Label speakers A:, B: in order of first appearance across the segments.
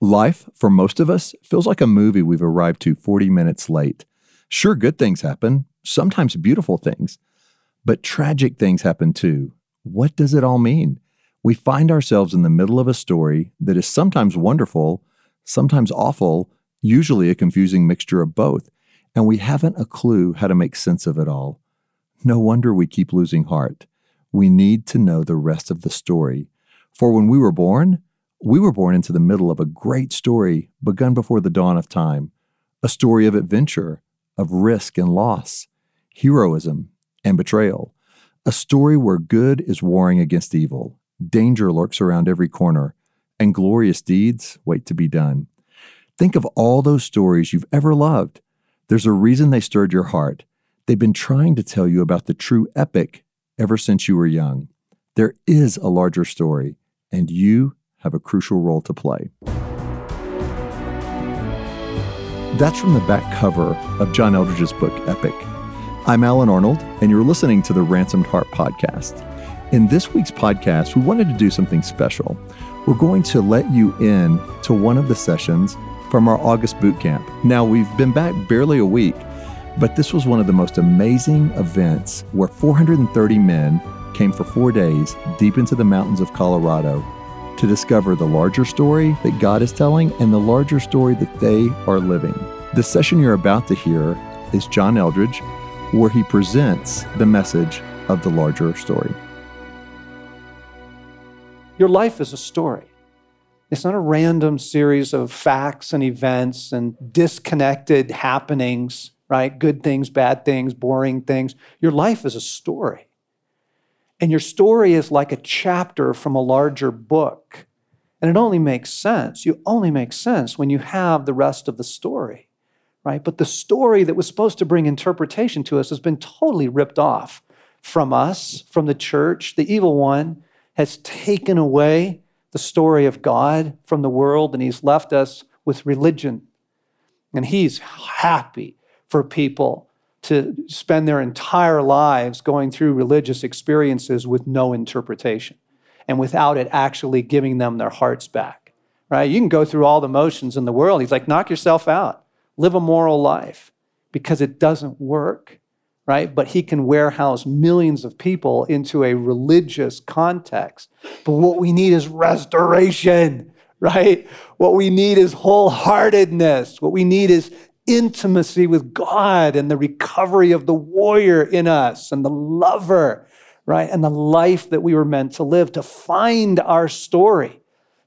A: Life, for most of us, feels like a movie we've arrived to 40 minutes late. Sure, good things happen, sometimes beautiful things, but tragic things happen too. What does it all mean? We find ourselves in the middle of a story that is sometimes wonderful, sometimes awful, usually a confusing mixture of both, and we haven't a clue how to make sense of it all. No wonder we keep losing heart. We need to know the rest of the story. For when we were born, we were born into the middle of a great story begun before the dawn of time, a story of adventure, of risk and loss, heroism and betrayal, a story where good is warring against evil, danger lurks around every corner, and glorious deeds wait to be done. Think of all those stories you've ever loved. There's a reason they stirred your heart. They've been trying to tell you about the true epic ever since you were young. There is a larger story, and you have a crucial role to play. That's from the back cover of John Eldredge's book, Epic. I'm Allen Arnold, and you're listening to the Ransomed Heart Podcast. In this week's podcast, we wanted to do something special. We're going to let you in to one of the sessions from our August boot camp. Now, we've been back barely a week, but this was one of the most amazing events where 430 men came for four days deep into the mountains of Colorado to discover the larger story that God is telling and the larger story that they are living. The session you're about to hear is John Eldredge, where he presents the message of the larger story.
B: Your life is a story. It's not a random series of facts and events and disconnected happenings, right? Good things, bad things, boring things. Your life is a story. And your story is like a chapter from a larger book. And it only makes sense. You only make sense when you have the rest of the story, right? But the story that was supposed to bring interpretation to us has been totally ripped off from us, from the church. The evil one has taken away the story of God from the world and he's left us with religion. And he's happy for people to spend their entire lives going through religious experiences with no interpretation and without it actually giving them their hearts back. Right? You can go through all the motions in the world. He's like, knock yourself out, live a moral life because it doesn't work. Right? But he can warehouse millions of people into a religious context. But what we need is restoration right? What we need is wholeheartedness. What we need is intimacy with God and the recovery of the warrior in us and the lover, right? And the life that we were meant to live, to find our story,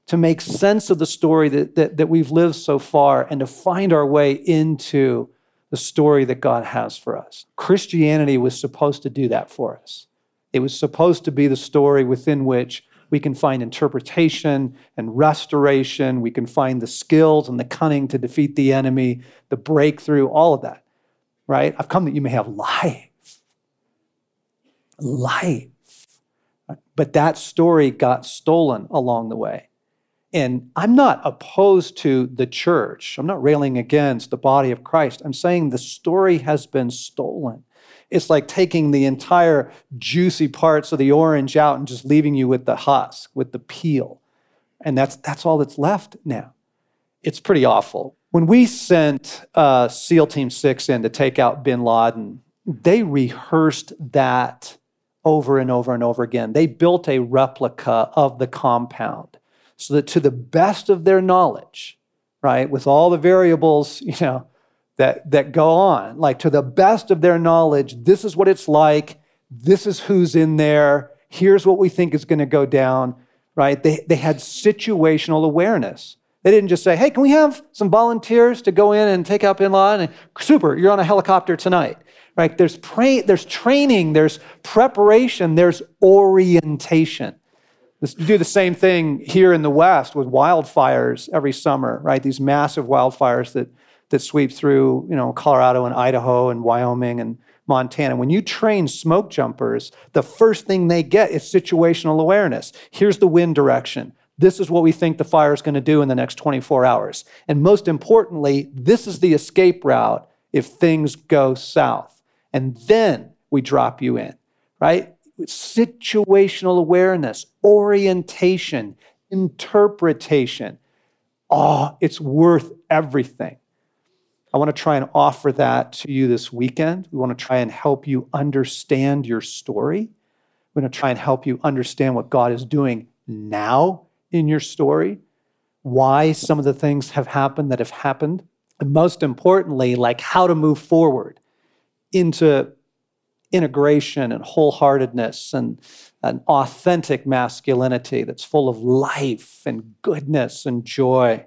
B: to make sense of the story that, that, that we've lived so far, and to find our way into the story that God has for us. Christianity was supposed to do that for us. It was supposed to be the story within which we can find interpretation and restoration. We can find the skills and the cunning to defeat the enemy, the breakthrough, all of that, right? I've come that you may have life. Life. But that story got stolen along the way. And I'm not opposed to the church. I'm not railing against the body of Christ. I'm saying the story has been stolen. It's like taking the entire juicy parts of the orange out and just leaving you with the husk, with the peel. And that's, that's all that's left now. It's pretty awful. When we sent uh, SEAL Team 6 in to take out bin Laden, they rehearsed that over and over and over again. They built a replica of the compound so that to the best of their knowledge, right, with all the variables, you know, that, that go on. Like, to the best of their knowledge, this is what it's like. This is who's in there. Here's what we think is going to go down, right? They, they had situational awareness. They didn't just say, hey, can we have some volunteers to go in and take out bin Laden? And, Super, you're on a helicopter tonight. Right? There's, pra- there's training, there's preparation, there's orientation. This, you do the same thing here in the West with wildfires every summer, right? These massive wildfires that that sweep through, you know, Colorado and Idaho and Wyoming and Montana. When you train smoke jumpers, the first thing they get is situational awareness. Here's the wind direction. This is what we think the fire is going to do in the next 24 hours. And most importantly, this is the escape route if things go south. And then we drop you in, right? Situational awareness, orientation, interpretation Oh, it's worth everything. I want to try and offer that to you this weekend. We want to try and help you understand your story. We're going to try and help you understand what God is doing now in your story, why some of the things have happened that have happened, and most importantly, like how to move forward into integration and wholeheartedness and an authentic masculinity that's full of life and goodness and joy.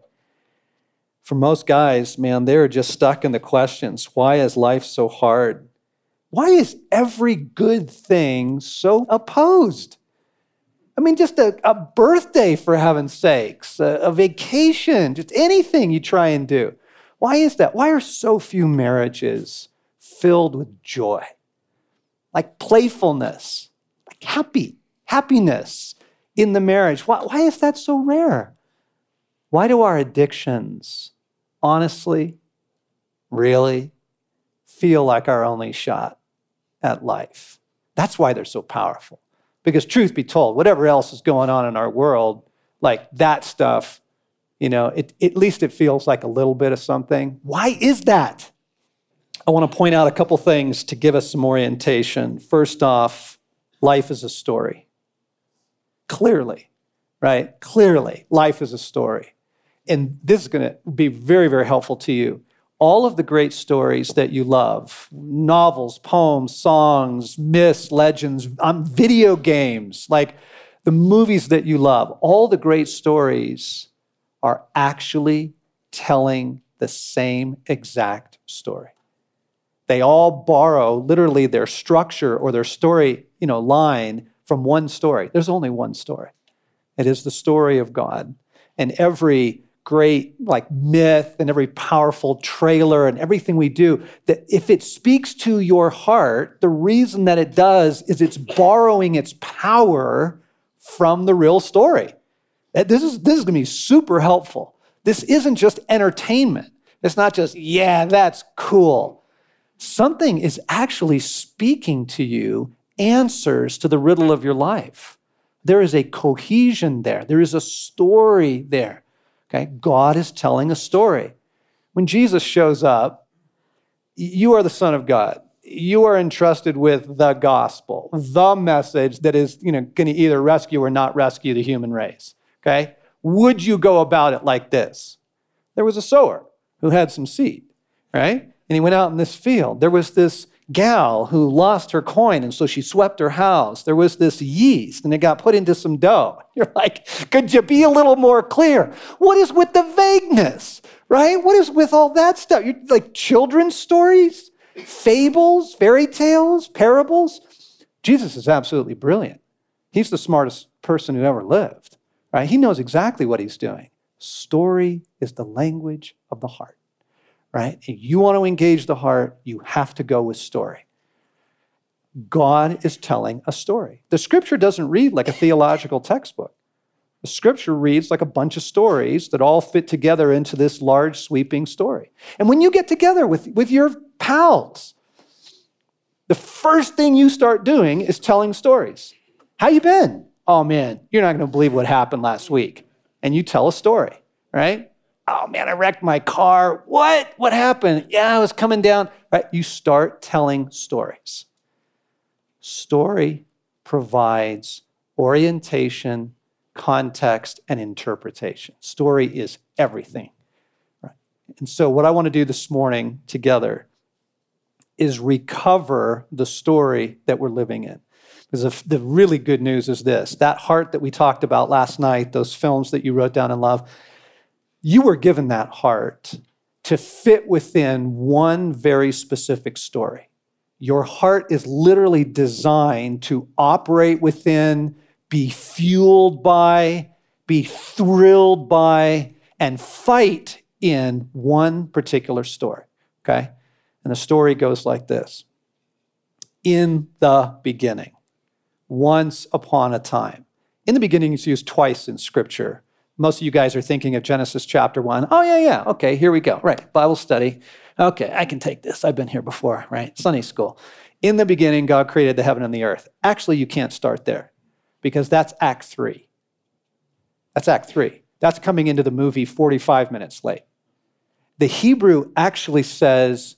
B: For most guys, man, they're just stuck in the questions why is life so hard? Why is every good thing so opposed? I mean, just a, a birthday, for heaven's sakes, a, a vacation, just anything you try and do. Why is that? Why are so few marriages filled with joy? Like playfulness, like happy, happiness in the marriage. Why, why is that so rare? Why do our addictions, honestly, really, feel like our only shot at life? That's why they're so powerful. Because, truth be told, whatever else is going on in our world, like that stuff, you know, it, at least it feels like a little bit of something. Why is that? I want to point out a couple things to give us some orientation. First off, life is a story. Clearly, right? Clearly, life is a story. And this is going to be very, very helpful to you all of the great stories that you love novels, poems, songs, myths, legends, um, video games, like the movies that you love, all the great stories are actually telling the same exact story. They all borrow literally their structure or their story, you know, line from one story. There's only one story. It is the story of God. And every great like myth and every powerful trailer and everything we do that if it speaks to your heart the reason that it does is it's borrowing its power from the real story. This is this is going to be super helpful. This isn't just entertainment. It's not just yeah that's cool. Something is actually speaking to you answers to the riddle of your life. There is a cohesion there. There is a story there Okay? God is telling a story. When Jesus shows up, you are the Son of God. You are entrusted with the gospel, the message that is, you know, going to either rescue or not rescue the human race. Okay? Would you go about it like this? There was a sower who had some seed, right? And he went out in this field. There was this gal who lost her coin, and so she swept her house. There was this yeast, and it got put into some dough. You're like, could you be a little more clear? What is with the vagueness, right? What is with all that stuff? You're like children's stories, fables, fairy tales, parables. Jesus is absolutely brilliant. He's the smartest person who ever lived, right? He knows exactly what he's doing. Story is the language of the heart right? If you want to engage the heart, you have to go with story. God is telling a story. The scripture doesn't read like a theological textbook. The scripture reads like a bunch of stories that all fit together into this large, sweeping story. And when you get together with, with your pals, the first thing you start doing is telling stories. How you been? Oh man, you're not going to believe what happened last week. And you tell a story, right? Oh man, I wrecked my car. What? What happened? Yeah, I was coming down. Right? You start telling stories. Story provides orientation, context, and interpretation. Story is everything. Right? And so, what I want to do this morning together is recover the story that we're living in. Because the really good news is this that heart that we talked about last night, those films that you wrote down in love, you were given that heart to fit within one very specific story. Your heart is literally designed to operate within, be fueled by, be thrilled by, and fight in one particular story. Okay? And the story goes like this In the beginning, once upon a time. In the beginning is used twice in Scripture most of you guys are thinking of Genesis chapter one. Oh, yeah, yeah. Okay, here we go. Right. Bible study. Okay, I can take this. I've been here before, right? Sunday school. In the beginning, God created the heaven and the earth. Actually, you can't start there because that's Act three. That's Act three. That's coming into the movie 45 minutes late. The Hebrew actually says,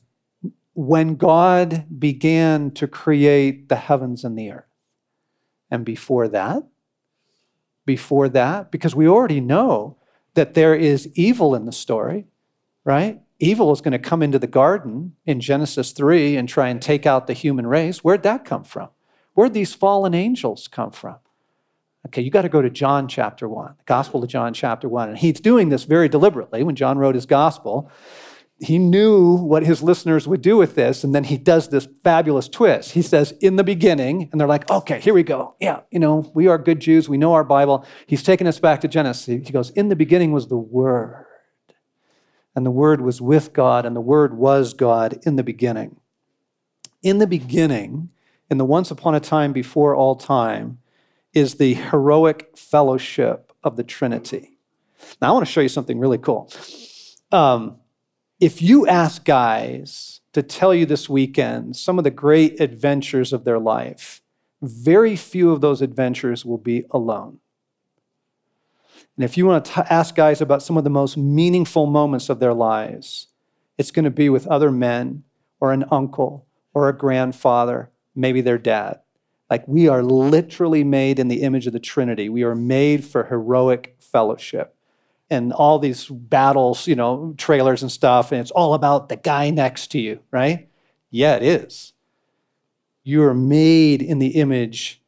B: when God began to create the heavens and the earth. And before that, before that, because we already know that there is evil in the story, right? Evil is going to come into the garden in Genesis 3 and try and take out the human race. Where'd that come from? Where'd these fallen angels come from? Okay, you got to go to John chapter 1, the Gospel of John chapter 1. And he's doing this very deliberately when John wrote his Gospel he knew what his listeners would do with this, and then he does this fabulous twist. He says, In the beginning, and they're like, Okay, here we go. Yeah, you know, we are good Jews, we know our Bible. He's taking us back to Genesis. He goes, In the beginning was the Word, and the Word was with God, and the Word was God in the beginning. In the beginning, in the once upon a time before all time, is the heroic fellowship of the Trinity. Now, I want to show you something really cool. Um, if you ask guys to tell you this weekend some of the great adventures of their life, very few of those adventures will be alone. And if you want to ask guys about some of the most meaningful moments of their lives, it's going to be with other men or an uncle or a grandfather, maybe their dad. Like we are literally made in the image of the Trinity. We are made for heroic fellowship and all these battles, you know, trailers and stuff, and it's all about the guy next to you, right? Yeah, it is. You are made in the image,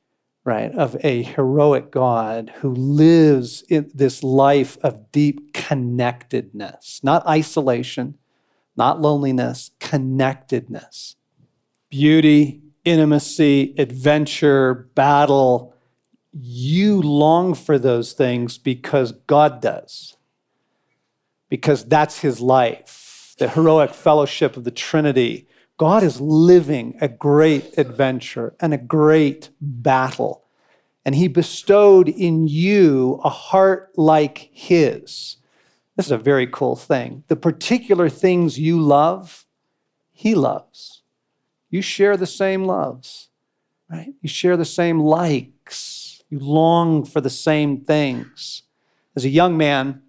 B: right, of a heroic God who lives in this life of deep connectedness, not isolation, not loneliness, connectedness. Beauty, intimacy, adventure, battle, you long for those things because God does, because that's his life, the heroic fellowship of the Trinity. God is living a great adventure and a great battle. And he bestowed in you a heart like his. This is a very cool thing. The particular things you love, he loves. You share the same loves, right? You share the same likes you long for the same things. As a young man,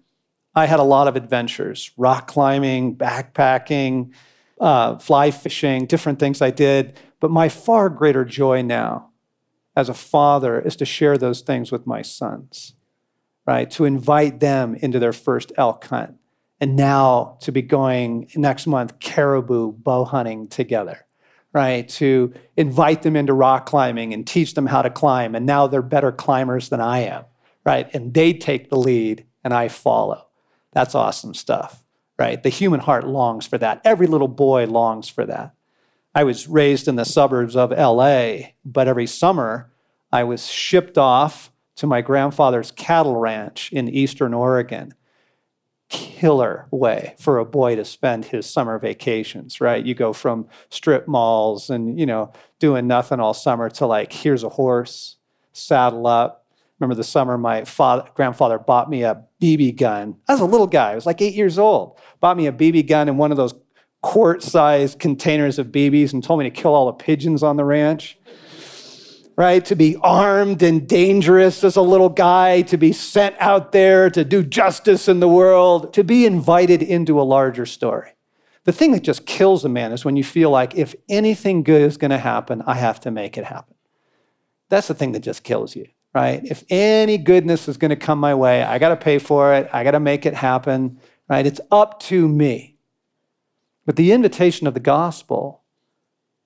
B: I had a lot of adventures rock climbing, backpacking, uh, fly fishing, different things I did. But my far greater joy now as a father is to share those things with my sons, right? To invite them into their first elk hunt. And now to be going next month caribou bow hunting together right? To invite them into rock climbing and teach them how to climb. And now they're better climbers than I am, right? And they take the lead and I follow. That's awesome stuff, right? The human heart longs for that. Every little boy longs for that. I was raised in the suburbs of LA, but every summer I was shipped off to my grandfather's cattle ranch in eastern Oregon killer way for a boy to spend his summer vacations, right? You go from strip malls and, you know, doing nothing all summer to like, here's a horse, saddle up. Remember the summer my father, grandfather bought me a BB gun. I was a little guy, I was like eight years old. Bought me a BB gun and one of those quart sized containers of BBs and told me to kill all the pigeons on the ranch right? To be armed and dangerous as a little guy, to be sent out there to do justice in the world, to be invited into a larger story. The thing that just kills a man is when you feel like if anything good is going to happen, I have to make it happen. That's the thing that just kills you, right? If any goodness is going to come my way, I got to pay for it, I got to make it happen, right? It's up to me. But the invitation of the gospel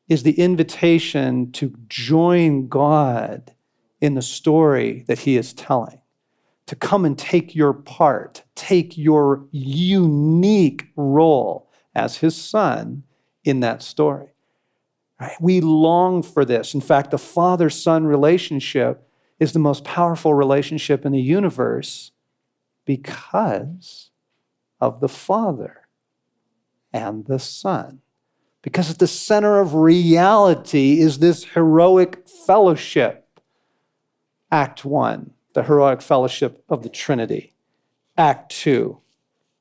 B: is the invitation to join God in the story that he is telling, to come and take your part, take your unique role as his son in that story. Right? We long for this. In fact, the father son relationship is the most powerful relationship in the universe because of the father and the son. Because at the center of reality is this heroic fellowship. Act one, the heroic fellowship of the Trinity. Act two,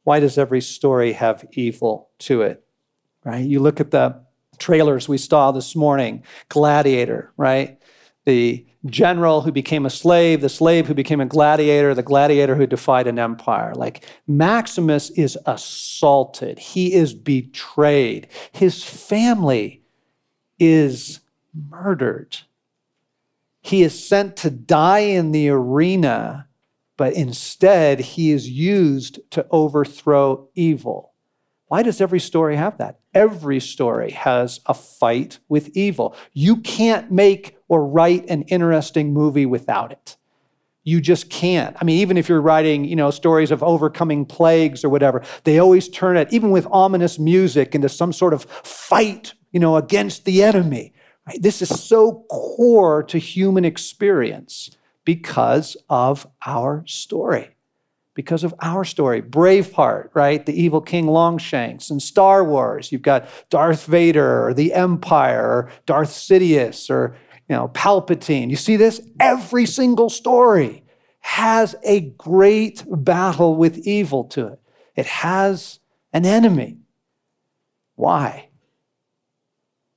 B: why does every story have evil to it? Right? You look at the trailers we saw this morning Gladiator, right? The general who became a slave, the slave who became a gladiator, the gladiator who defied an empire. Like Maximus is assaulted, he is betrayed, his family is murdered. He is sent to die in the arena, but instead he is used to overthrow evil. Why does every story have that? Every story has a fight with evil. You can't make or write an interesting movie without it. You just can't. I mean, even if you're writing, you know, stories of overcoming plagues or whatever, they always turn it, even with ominous music, into some sort of fight, you know, against the enemy. Right? This is so core to human experience because of our story because of our story. Braveheart, right? The evil King Longshanks. And Star Wars, you've got Darth Vader or the Empire or Darth Sidious or, you know, Palpatine. You see this? Every single story has a great battle with evil to it. It has an enemy. Why?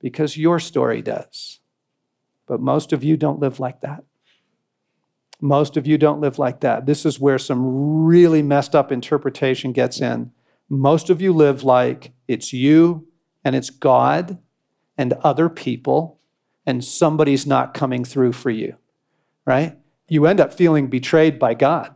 B: Because your story does. But most of you don't live like that. Most of you don't live like that. This is where some really messed up interpretation gets in. Most of you live like it's you and it's God and other people, and somebody's not coming through for you, right? You end up feeling betrayed by God.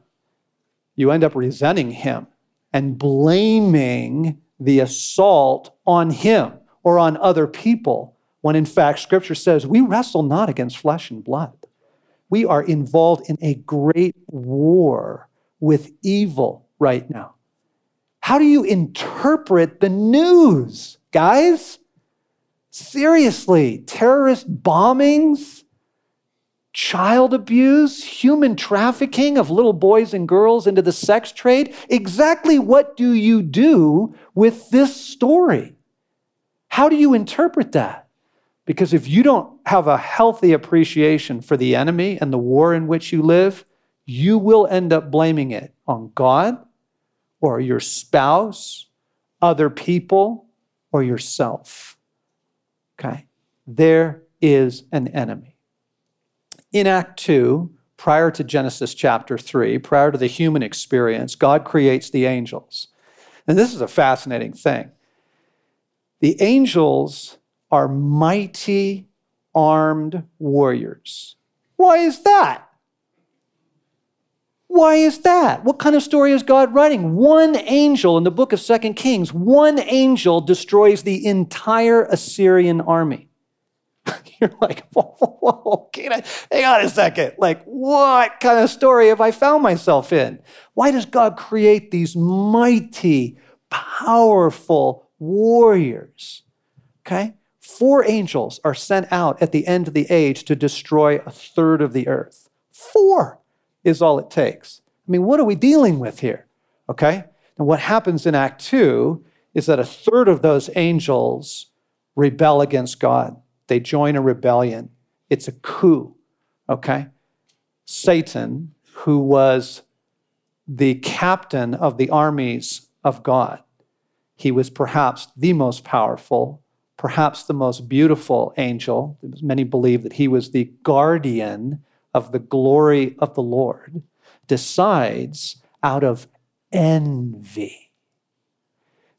B: You end up resenting Him and blaming the assault on Him or on other people, when in fact, Scripture says we wrestle not against flesh and blood we are involved in a great war with evil right now. How do you interpret the news, guys? Seriously, terrorist bombings, child abuse, human trafficking of little boys and girls into the sex trade. Exactly what do you do with this story? How do you interpret that? Because if you don't have a healthy appreciation for the enemy and the war in which you live, you will end up blaming it on God or your spouse, other people, or yourself. Okay? There is an enemy. In Act 2, prior to Genesis chapter 3, prior to the human experience, God creates the angels. And this is a fascinating thing. The angels are mighty armed warriors. Why is that? Why is that? What kind of story is God writing? One angel in the book of Second Kings, one angel destroys the entire Assyrian army. You're like, whoa, whoa, whoa, hang on a second. Like, what kind of story have I found myself in? Why does God create these mighty, powerful warriors? Okay? Four angels are sent out at the end of the age to destroy a third of the earth. Four is all it takes. I mean, what are we dealing with here? Okay? And what happens in Act 2 is that a third of those angels rebel against God. They join a rebellion. It's a coup. Okay? Satan, who was the captain of the armies of God, he was perhaps the most powerful perhaps the most beautiful angel, many believe that he was the guardian of the glory of the Lord, decides out of envy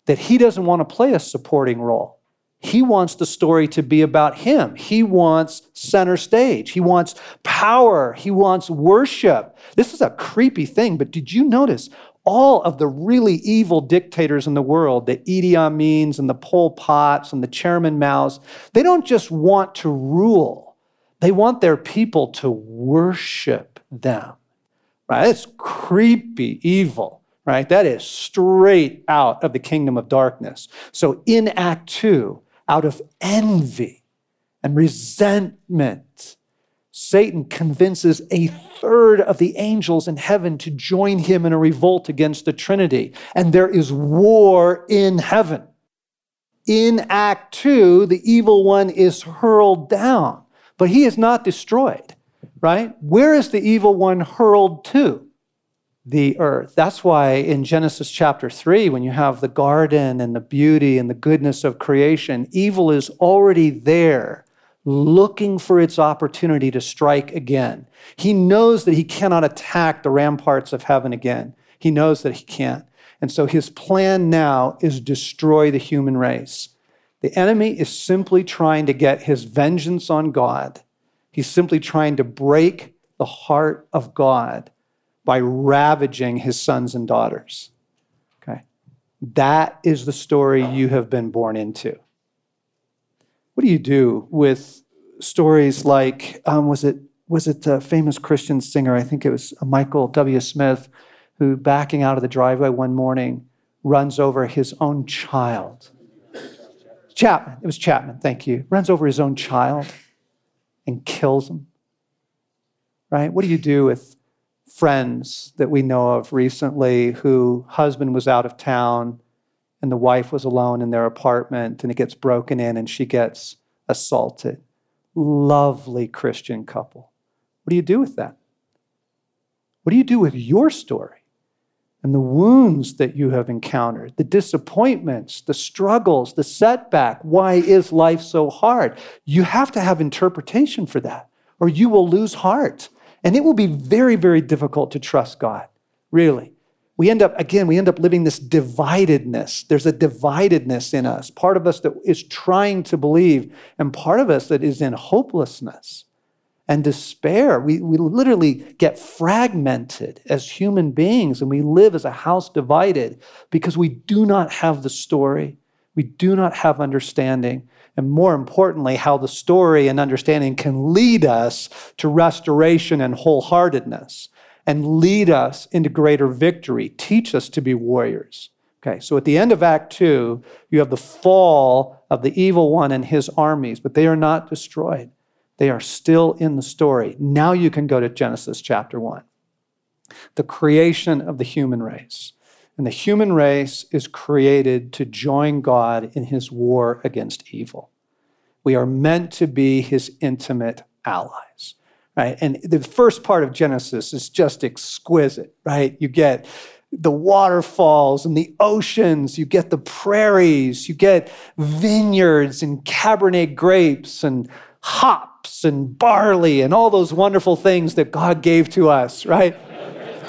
B: that he doesn't want to play a supporting role. He wants the story to be about him. He wants center stage. He wants power. He wants worship. This is a creepy thing, but did you notice all of the really evil dictators in the world, the Idi Amins and the Pol Pots and the Chairman Mao's, they don't just want to rule, they want their people to worship them. Right? It's creepy evil, right? That is straight out of the kingdom of darkness. So in Act Two, out of envy and resentment, Satan convinces a third of the angels in heaven to join him in a revolt against the Trinity. And there is war in heaven. In Act 2, the evil one is hurled down, but he is not destroyed, right? Where is the evil one hurled to? The earth. That's why in Genesis chapter 3, when you have the garden and the beauty and the goodness of creation, evil is already there looking for its opportunity to strike again. He knows that he cannot attack the ramparts of heaven again. He knows that he can't. And so his plan now is destroy the human race. The enemy is simply trying to get his vengeance on God. He's simply trying to break the heart of God by ravaging his sons and daughters. Okay? That is the story you have been born into. What do you do with stories like, um, was it was it a famous Christian singer? I think it was Michael W. Smith, who backing out of the driveway one morning runs over his own child. Chapman, it was Chapman, thank you. Runs over his own child and kills him. Right? What do you do with friends that we know of recently who husband was out of town and the wife was alone in their apartment and it gets broken in and she gets assaulted. Lovely Christian couple. What do you do with that? What do you do with your story and the wounds that you have encountered, the disappointments, the struggles, the setback? Why is life so hard? You have to have interpretation for that, or you will lose heart. And it will be very, very difficult to trust God, really. We end up, again, we end up living this dividedness. There's a dividedness in us, part of us that is trying to believe, and part of us that is in hopelessness and despair. We, we literally get fragmented as human beings and we live as a house divided because we do not have the story, we do not have understanding, and more importantly, how the story and understanding can lead us to restoration and wholeheartedness and lead us into greater victory, teach us to be warriors. Okay, so at the end of Act 2, you have the fall of the evil one and his armies, but they are not destroyed. They are still in the story. Now you can go to Genesis chapter 1. The creation of the human race. And the human race is created to join God in his war against evil. We are meant to be his intimate allies, right? And the first part of Genesis is just exquisite, right? You get the waterfalls and the oceans, you get the prairies, you get vineyards and Cabernet grapes and hops and barley and all those wonderful things that God gave to us, right?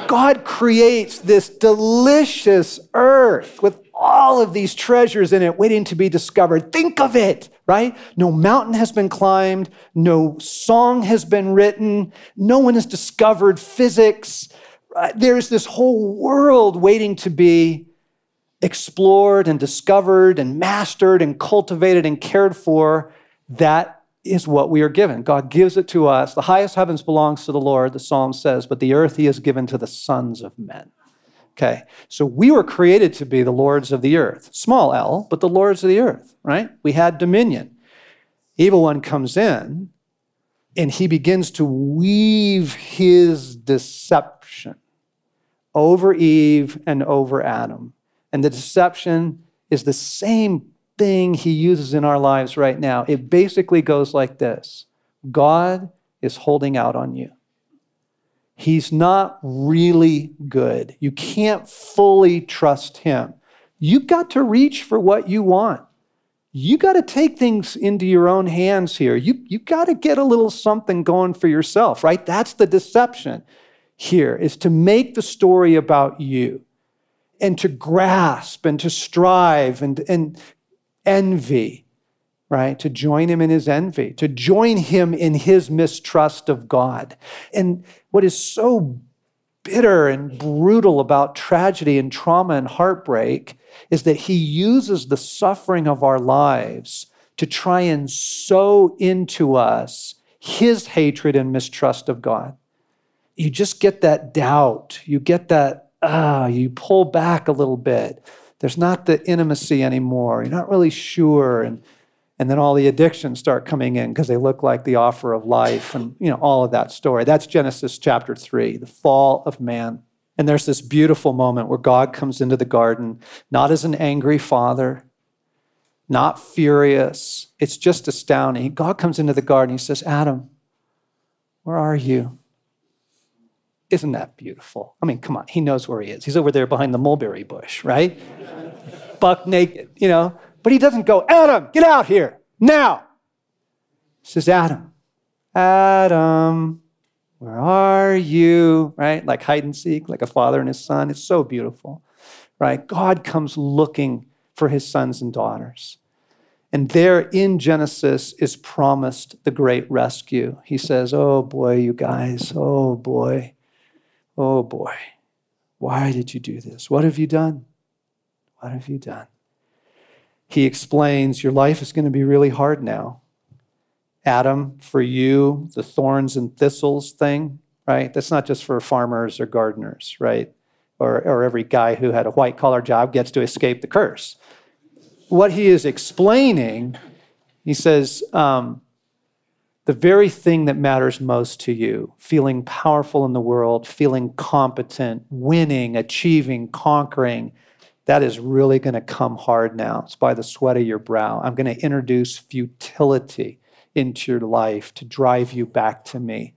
B: God creates this delicious earth with all of these treasures in it waiting to be discovered. Think of it, right? No mountain has been climbed, no song has been written, no one has discovered physics. Uh, There's this whole world waiting to be explored and discovered and mastered and cultivated and cared for. That is what we are given. God gives it to us. The highest heavens belongs to the Lord, the psalm says, but the earth he has given to the sons of men. Okay, so we were created to be the lords of the earth, small l, but the lords of the earth, right? We had dominion. Evil one comes in and he begins to weave his deception over Eve and over Adam. And the deception is the same thing he uses in our lives right now. It basically goes like this God is holding out on you. He's not really good. You can't fully trust him. You've got to reach for what you want. You got to take things into your own hands here. You, you got to get a little something going for yourself, right? That's the deception here, is to make the story about you and to grasp and to strive and, and envy right? To join him in his envy, to join him in his mistrust of God. And what is so bitter and brutal about tragedy and trauma and heartbreak is that he uses the suffering of our lives to try and sow into us his hatred and mistrust of God. You just get that doubt. You get that, ah, you pull back a little bit. There's not the intimacy anymore. You're not really sure. And and then all the addictions start coming in because they look like the offer of life and you know all of that story. That's genesis chapter 3 the fall of man. And there's this beautiful moment where god comes into the garden not as an angry father not furious. It's just astounding. God comes into the garden. He says adam where are you? Isn't that beautiful? I mean come on. He knows where he is. He's over there behind the mulberry bush right? Buck naked you know but he doesn't go, Adam, get out here now. He says, Adam, Adam, where are you? Right? Like hide and seek, like a father and his son. It's so beautiful, right? God comes looking for his sons and daughters. And there in Genesis is promised the great rescue. He says, Oh boy, you guys, oh boy, oh boy, why did you do this? What have you done? What have you done? He explains, Your life is going to be really hard now. Adam, for you, the thorns and thistles thing, right? That's not just for farmers or gardeners, right? Or, or every guy who had a white collar job gets to escape the curse what he is explaining, he says, um, the very thing that matters most to you, feeling powerful in the world, feeling competent, winning, achieving, conquering, that is really going to come hard now. It's by the sweat of your brow. I'm going to introduce futility into your life to drive you back to me,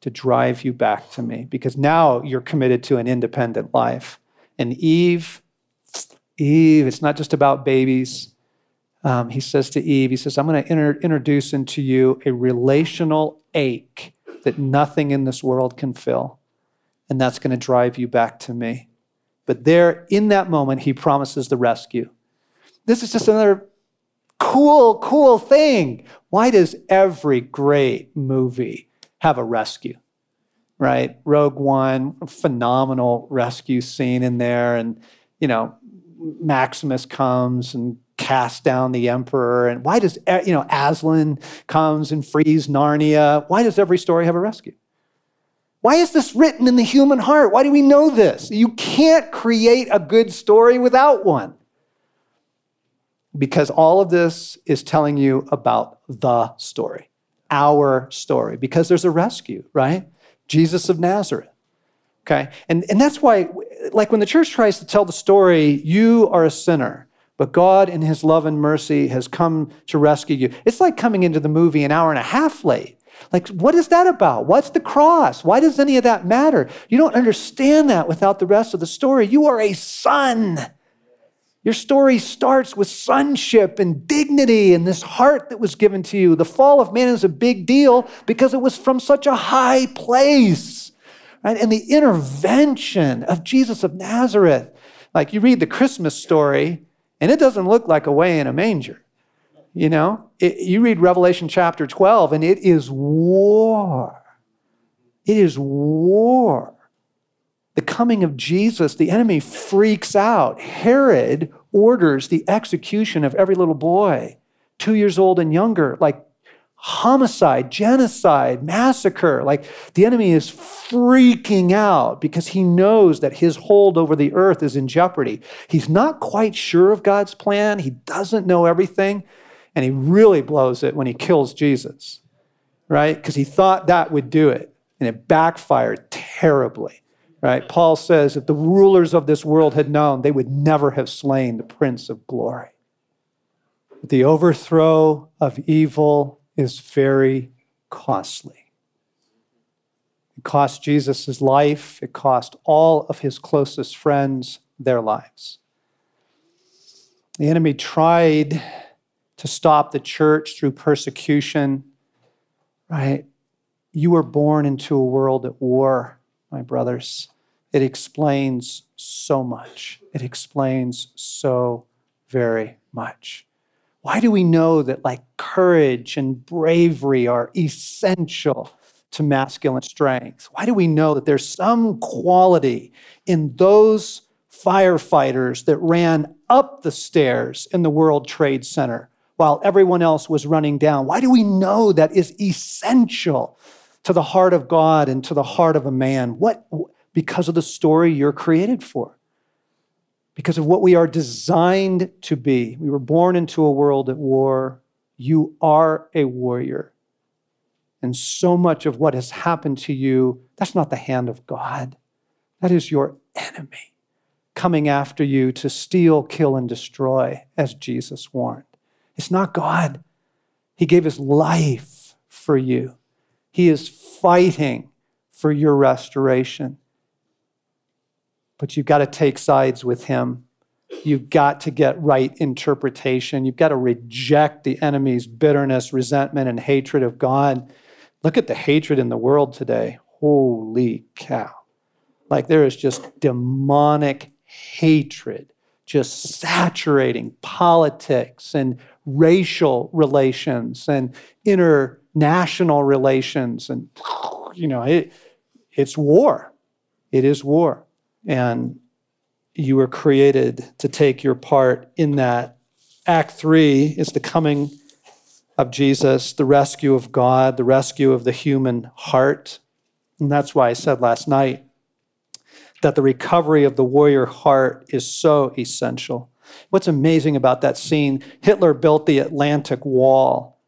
B: to drive you back to me, because now you're committed to an independent life. And Eve, Eve, it's not just about babies. Um, he says to Eve, he says, I'm going to introduce into you a relational ache that nothing in this world can fill. And that's going to drive you back to me. But there, in that moment, he promises the rescue. This is just another cool, cool thing. Why does every great movie have a rescue? Right? Rogue One, phenomenal rescue scene in there. And, you know, Maximus comes and casts down the emperor. And why does, you know, Aslan comes and frees Narnia? Why does every story have a rescue? Why is this written in the human heart? Why do we know this? You can't create a good story without one. Because all of this is telling you about the story, our story, because there's a rescue, right? Jesus of Nazareth. Okay? And, and that's why, like when the church tries to tell the story, you are a sinner, but God in his love and mercy has come to rescue you. It's like coming into the movie an hour and a half late. Like, what is that about? What's the cross? Why does any of that matter? You don't understand that without the rest of the story. You are a son. Your story starts with sonship and dignity and this heart that was given to you. The fall of man is a big deal because it was from such a high place right? And the intervention of Jesus of Nazareth. Like you read the Christmas story, and it doesn't look like a way in a manger. You know, it, you read Revelation chapter 12, and it is war. It is war. The coming of Jesus, the enemy freaks out. Herod orders the execution of every little boy, two years old and younger, like homicide, genocide, massacre. Like the enemy is freaking out because he knows that his hold over the earth is in jeopardy. He's not quite sure of God's plan, he doesn't know everything, and he really blows it when he kills Jesus, right? Because he thought that would do it, and it backfired terribly. Right? Paul says if the rulers of this world had known, they would never have slain the Prince of Glory. The overthrow of evil is very costly. It cost Jesus his life, it cost all of his closest friends their lives. The enemy tried to stop the church through persecution, right? You were born into a world at war, my brothers. It explains so much. It explains so very much. Why do we know that like courage and bravery are essential to masculine strength? Why do we know that there's some quality in those firefighters that ran up the stairs in the World Trade Center while everyone else was running down? Why do we know that is essential to the heart of God and to the heart of a man? What because of the story you're created for because of what we are designed to be. We were born into a world at war. You are a warrior. And so much of what has happened to you, that's not the hand of God. That is your enemy coming after you to steal, kill, and destroy, as Jesus warned. It's not God. He gave his life for you, He is fighting for your restoration but you've got to take sides with him You've got to get right interpretation. You've got to reject the enemy's bitterness, resentment, and hatred of God. Look at the hatred in the world today. Holy cow. Like there is just demonic hatred just saturating politics and racial relations and international relations. And, you know, it, it's war. It is war. And you were created to take your part in that. Act three is the coming of Jesus, the rescue of God, the rescue of the human heart. And that's why I said last night that the recovery of the warrior heart is so essential. What's amazing about that scene, Hitler built the Atlantic Wall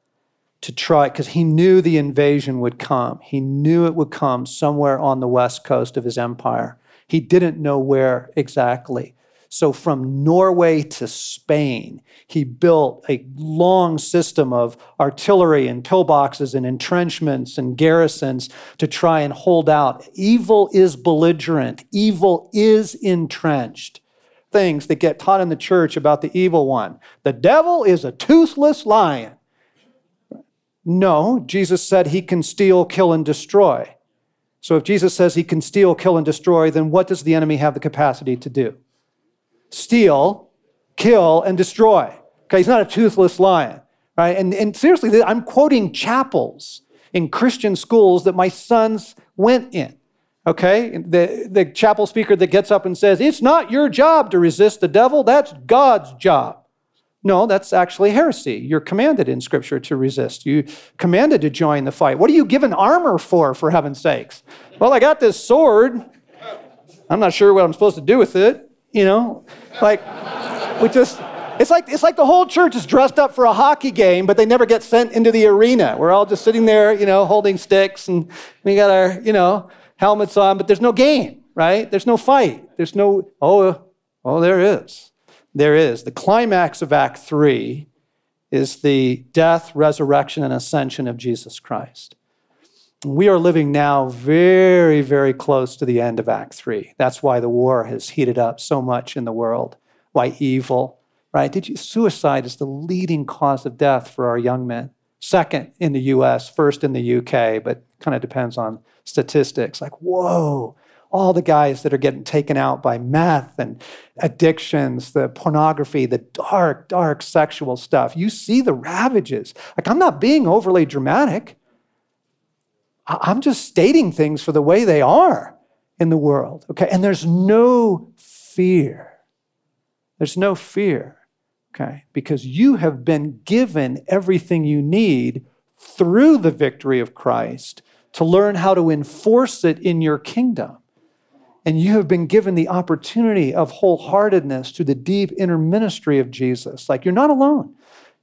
B: to try, because he knew the invasion would come. He knew it would come somewhere on the west coast of his empire. He didn't know where exactly. So from Norway to Spain, he built a long system of artillery and pillboxes and entrenchments and garrisons to try and hold out. Evil is belligerent, evil is entrenched. Things that get taught in the church about the evil one. The devil is a toothless lion. No, Jesus said he can steal, kill, and destroy. So if Jesus says he can steal, kill, and destroy, then what does the enemy have the capacity to do? Steal, kill, and destroy. Okay, he's not a toothless lion, right? And, and seriously, I'm quoting chapels in Christian schools that my sons went in. Okay, the, the chapel speaker that gets up and says, It's not your job to resist the devil, that's God's job. No, that's actually heresy. You're commanded in Scripture to resist. You commanded to join the fight. What are you given armor for, for heaven's sakes? Well, I got this sword. I'm not sure what I'm supposed to do with it. You know, like we just. It's like, it's like the whole church is dressed up for a hockey game, but they never get sent into the arena. We're all just sitting there, you know, holding sticks, and we got our, you know, helmets on, but there's no game, right? There's no fight. There's no, oh, oh, there is there is. The climax of Act 3 is the death, resurrection, and ascension of Jesus Christ. We are living now very, very close to the end of Act 3. That's why the war has heated up so much in the world, why evil, right? Did you, suicide is the leading cause of death for our young men. Second in the US, first in the UK, but kind of depends on statistics. Like, whoa, all the guys that are getting taken out by meth and addictions, the pornography, the dark, dark sexual stuff. You see the ravages. Like, I'm not being overly dramatic. I'm just stating things for the way they are in the world. Okay. And there's no fear. There's no fear. Okay. Because you have been given everything you need through the victory of Christ to learn how to enforce it in your kingdom and you have been given the opportunity of wholeheartedness to the deep inner ministry of Jesus. Like you're not alone.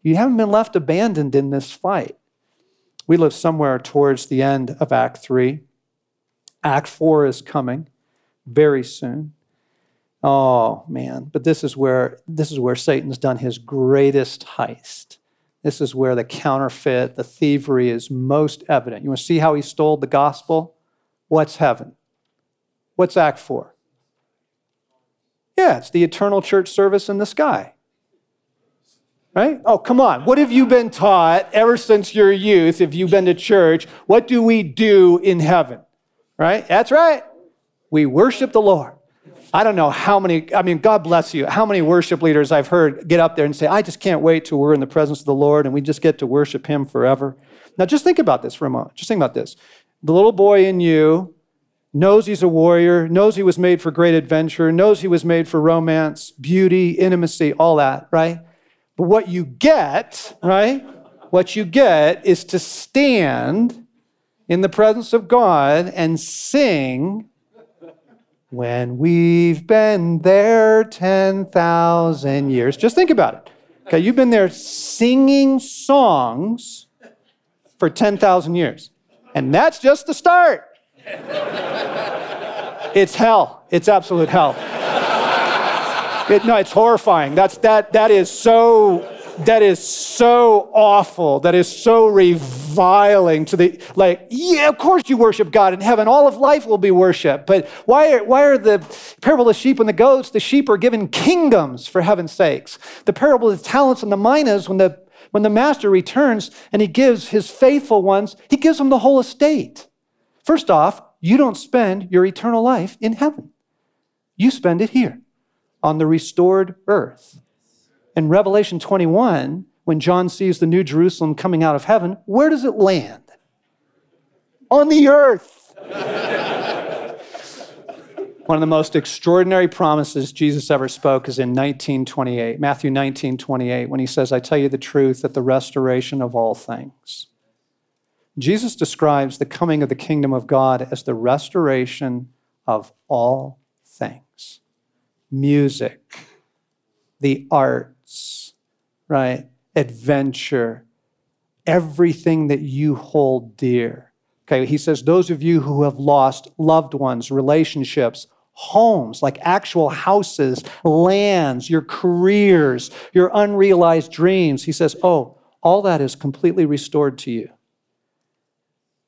B: You haven't been left abandoned in this fight. We live somewhere towards the end of Act 3. Act 4 is coming very soon. Oh man, but this is where this is where Satan's done his greatest heist. This is where the counterfeit, the thievery is most evident. You want to see how he stole the gospel? What's heaven? What's Act 4? Yeah, it's the eternal church service in the sky. Right? Oh, come on. What have you been taught ever since your youth, if you've been to church? What do we do in heaven? Right? That's right. We worship the Lord. I don't know how many, I mean, God bless you, how many worship leaders I've heard get up there and say, I just can't wait till we're in the presence of the Lord and we just get to worship Him forever. Now, just think about this for a moment. Just think about this. The little boy in you knows he's a warrior, knows he was made for great adventure, knows he was made for romance, beauty, intimacy, all that, right? But what you get, right? What you get is to stand in the presence of God and sing when we've been there 10,000 years. Just think about it. Okay, you've been there singing songs for 10,000 years. And that's just the start. It's hell. It's absolute hell. It, no, it's horrifying. That's that. That is so that is so awful, that is so reviling to the, like, yeah, of course you worship God in heaven. All of life will be worship. But why are, why are the parable of the sheep and the goats, the sheep are given kingdoms for heaven's sakes? The parable of the talents and the minas, when the, when the master returns and he gives his faithful ones, he gives them the whole estate. First off, you don't spend your eternal life in heaven. You spend it here on the restored earth. In Revelation 21, when John sees the new Jerusalem coming out of heaven, where does it land? On the earth. One of the most extraordinary promises Jesus ever spoke is in 1928, Matthew 19, 28, when he says, I tell you the truth that the restoration of all things. Jesus describes the coming of the kingdom of God as the restoration of all things music, the right? Adventure, everything that you hold dear. Okay, he says, those of you who have lost loved ones, relationships, homes, like actual houses, lands, your careers, your unrealized dreams, he says, oh, all that is completely restored to you.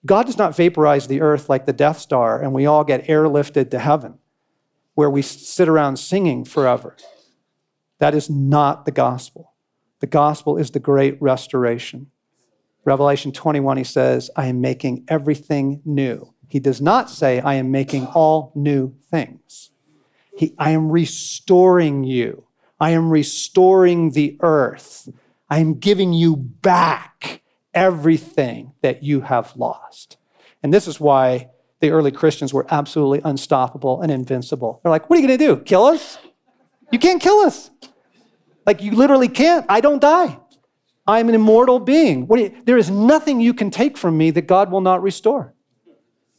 B: God does not vaporize the earth like the Death Star and we all get airlifted to heaven where we sit around singing forever. That is not the gospel. The gospel is the great restoration. Revelation 21, he says, I am making everything new. He does not say, I am making all new things. He, I am restoring you. I am restoring the earth. I am giving you back everything that you have lost. And this is why the early Christians were absolutely unstoppable and invincible. They're like, what are you going to do? Kill us? You can't kill us. Like, you literally can't. I don't die. I'm an immortal being. You, there is nothing you can take from me that God will not restore.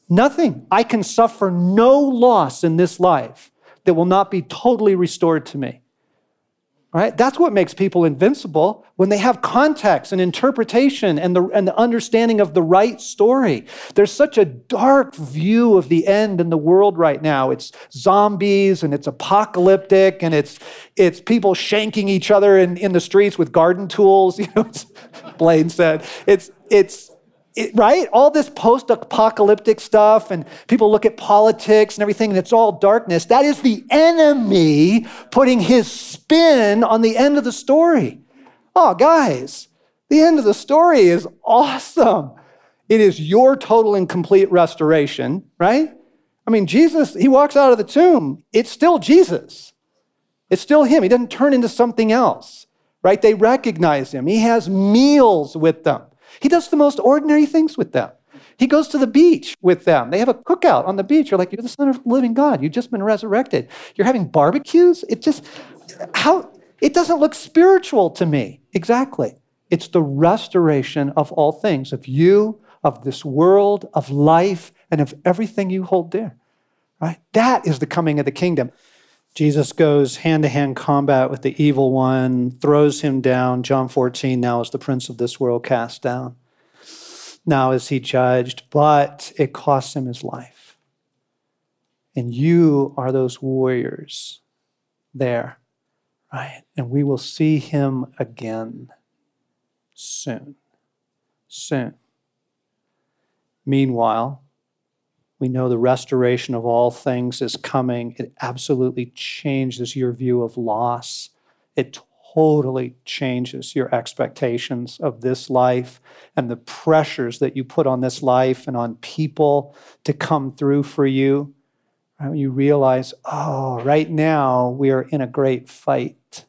B: Nothing. I can suffer no loss in this life that will not be totally restored to me. Right? That's what makes people invincible when they have context and interpretation and the, and the understanding of the right story. There's such a dark view of the end in the world right now. It's zombies and it's apocalyptic and it's, it's people shanking each other in, in the streets with garden tools. You know, Blaine said. It's, it's, it, right? All this post apocalyptic stuff, and people look at politics and everything, and it's all darkness. That is the enemy putting his spin on the end of the story. Oh, guys, the end of the story is awesome. It is your total and complete restoration, right? I mean, Jesus, he walks out of the tomb. It's still Jesus. It's still him. He doesn't turn into something else, right? They recognize him. He has meals with them. He does the most ordinary things with them. He goes to the beach with them. They have a cookout on the beach. You're like, you're the son of the living God. You've just been resurrected. You're having barbecues. It just, how, it doesn't look spiritual to me. Exactly. It's the restoration of all things, of you, of this world, of life, and of everything you hold dear. Right? That is the coming of the kingdom. Jesus goes hand to hand combat with the evil one, throws him down. John 14, now is the prince of this world cast down. Now is he judged, but it costs him his life. And you are those warriors there, right? And we will see him again soon. Soon. Meanwhile, we know the restoration of all things is coming. It absolutely changes your view of loss. It totally changes your expectations of this life and the pressures that you put on this life and on people to come through for you. Right? You realize, oh, right now we are in a great fight.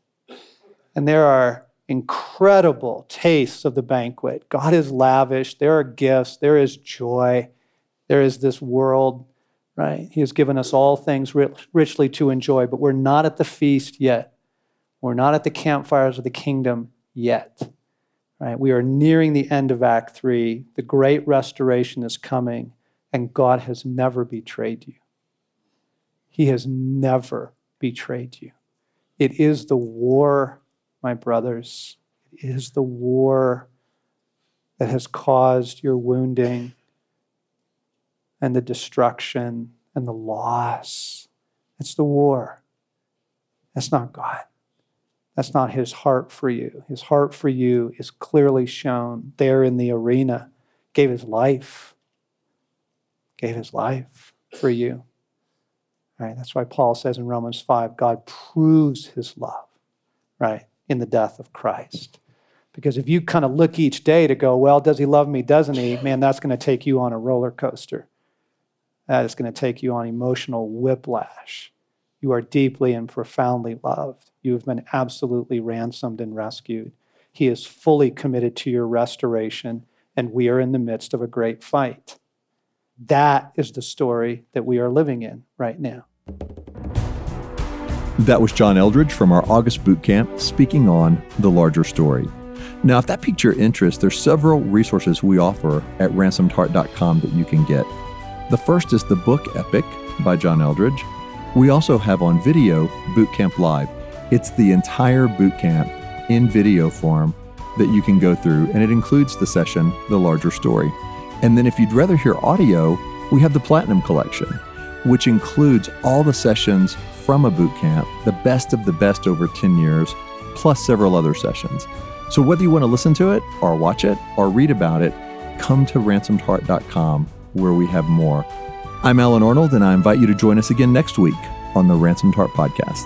B: And there are incredible tastes of the banquet. God is lavish, there are gifts, there is joy. There is this world, right? He has given us all things richly to enjoy, but we're not at the feast yet. We're not at the campfires of the kingdom yet. Right? We are nearing the end of Act 3. The great restoration is coming, and God has never betrayed you. He has never betrayed you. It is the war, my brothers. It is the war that has caused your wounding and the destruction and the loss. It's the war. That's not God. That's not his heart for you. His heart for you is clearly shown there in the arena. Gave his life. Gave his life for you. Right? That's why Paul says in Romans 5 God proves his love, right, in the death of Christ. Because if you kind of look each day to go, well, does he love me? Doesn't he? Man, that's going to take you on a roller coaster. That is going to take you on emotional whiplash. You are deeply and profoundly loved. You have been absolutely ransomed and rescued. He is fully committed to your restoration, and we are in the midst of a great fight. That is the story that we are living in right now.
A: That was John Eldredge from our August boot camp speaking on the larger story. Now, if that piqued your interest, there's several resources we offer at ransomedheart.com that you can get. The first is the book Epic by John Eldredge. We also have on video Bootcamp Live. It's the entire bootcamp in video form that you can go through, and it includes the session, The Larger Story. And then if you'd rather hear audio, we have the Platinum Collection, which includes all the sessions from a bootcamp, the best of the best over 10 years, plus several other sessions. So whether you want to listen to it or watch it or read about it, come to ransomedheart.com where we have more. I'm Allen Arnold, and I invite you to join us again next week on the Ransomed Heart Podcast.